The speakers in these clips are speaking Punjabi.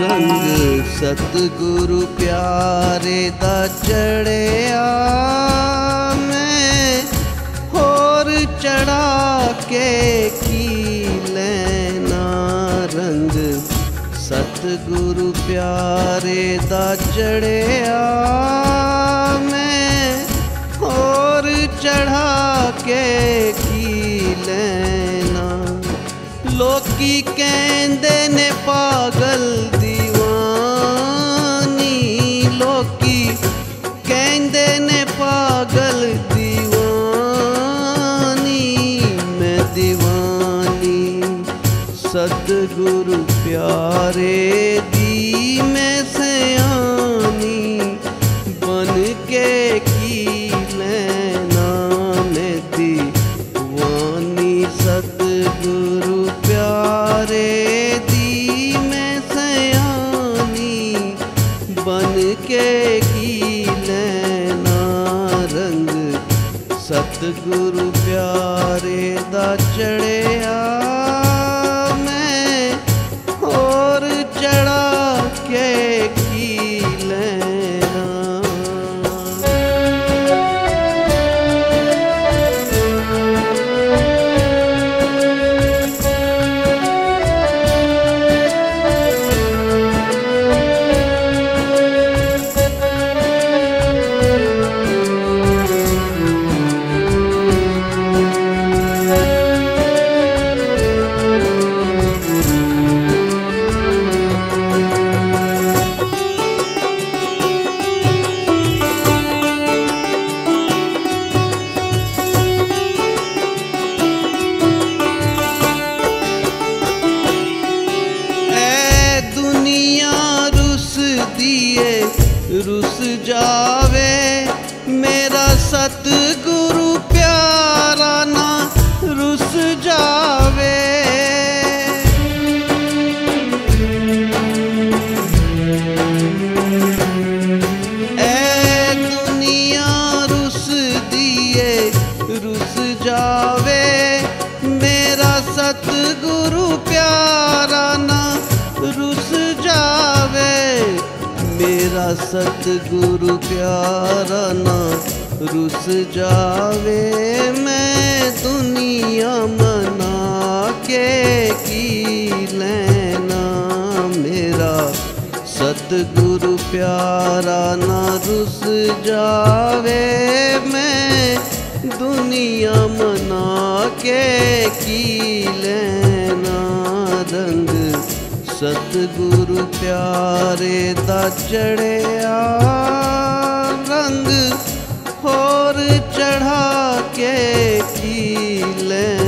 ਰੰਗ ਸਤ ਗੁਰੂ ਪਿਆਰੇ ਦਾ ਚੜਿਆ ਮੈਂ, ਹੋਰ ਚੜਾ ਕੇ ਕੀ ਲੈਣਾ ਰੰਗ? ਸਤ ਗੁਰੂ ਪਿਆਰੇ ਦਾ ਚੜਿਆ ਮੈਂ, ਹੋਰ ਚੜਾ ਕੇ ਕੀ ਲੈਣਾ? ਲੋਕੀ ਕਹਿੰਦੇ ਨੇ ਪਾਗਲ ਸਤਿਗੁਰੂ ਪਿਆਰੇ ਦੀ ਮੈਂ ਸਿਆਣੀ, ਬਨ ਕੇ ਕੀ ਲੈਣਾ ਮੈਂ ਦੀਵਾਨੀ ਸਤਿਗੁਰੂ ਪਿਆਰੇ ਦੀ ਮੈਂ ਸਿਆਣੀ, ਬਨ ਕੇ ਕੀ ਲੈਣਾ ਰੰਗ? ਸਤਿਗੁਰੂ ਪਿਆਰੇ ਦਾ ਚੜਿਆ ਚੜਾ ਰੁੱਸ ਜਾਵੇ ਸਤਿਗੁਰੂ ਪਿਆਰਾ ਨਾ ਰੁੱਸ ਜਾਵੇ, ਮੈਂ ਦੁਨੀਆ ਮਨਾ ਕੇ ਕੀ ਲੈਣਾ ਮੇਰਾ? ਸਤਿਗੁਰੂ ਪਿਆਰਾ ਨਾ ਰੁੱਸ ਜਾਵੇ, ਮੈਂ ਦੁਨੀਆ ਮਨਾ ਕੇ ਕੀ ਲੈਣਾ ਰੰਗ ਸਤਿਗੁਰੂ ਪਿਆਰੇ ਦਾ ਚੜਿਆ ਰੰਗ ਹੋਰ ਚੜਾ ਕੇ ਕੀ ਲੈਣਾ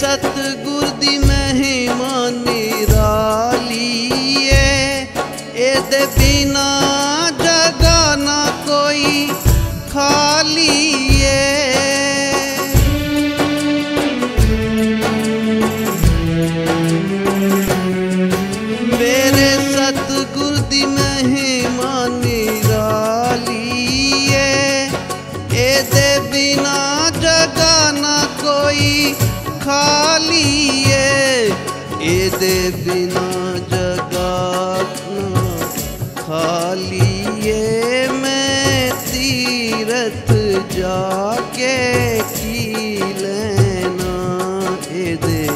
ਸਤਿਗੁਰ ਦੀ ਮਹਿਮਾ ਨਿਰਾਲੀ ਏ। ਇਹਦੇ ਬਿਨਾ ਜਗਾ ਨਾ ਕੋਈ ਖਾਲੀ ਏ। ਮੇਰੇ ਸਤਿਗੁਰ ਦੀ ਮਹਿਮਾ ਨਿਰਾਲੀ ਏ। ਇਹਦੇ ਬਿਨਾ ਜਗਾ ਨਾ ਕੋਈ ਖਾਲੀ ਏ ਇਹਦੇ ਬਿਨਾ ਜਗਾ ਨਾ ਖਾਲੀ ਏ ਮੈਂ ਤੀਰਥ ਜਾ ਕੇ ਕੀ ਲੈਣਾ ਇਹਦੇ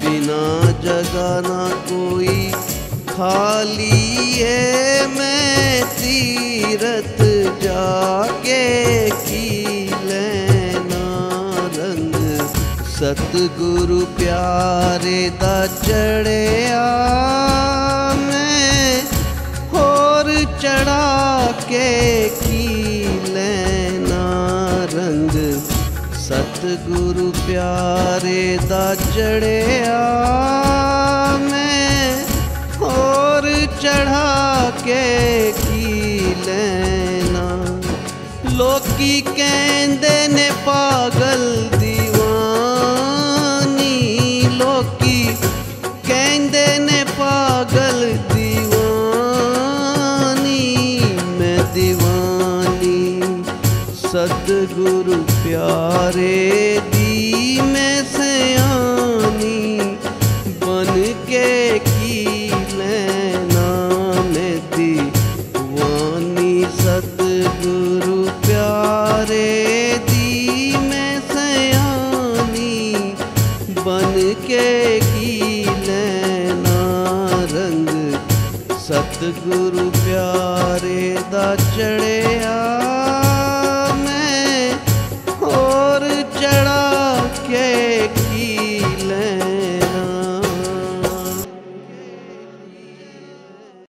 ਬਿਨਾ ਜਗਾ ਨਾ ਕੋਈ ਖਾਲੀ ਏ ਮੈਂ ਸਤਿਗੁਰੂ ਪਿਆਰੇ ਦਾ ਚੜਿਆ ਮੈਂ, ਹੋਰ ਚੜਾ ਕੇ ਕੀ ਲੈਣਾ ਰੰਗ? ਸਤਿਗੁਰੂ ਪਿਆਰੇ ਦਾ ਚੜਿਆ ਮੈਂ, ਹੋਰ ਚੜਾ ਕੇ ਕੀ ਲੈਣਾ? ਲੋਕੀ ਕਹਿੰਦੇ ਨੇ ਪਾਗਲ ਹੁੰਦੇ ਨੇ ਪਾਗਲ دیਵਾਨੀ ਮੈਂ دیਵਾਨੀ ਸਤਿਗੁਰੂ ਪਿਆਰੇ ਗੁਰੂ ਪਿਆਰੇ ਦਾ ਚੜੇ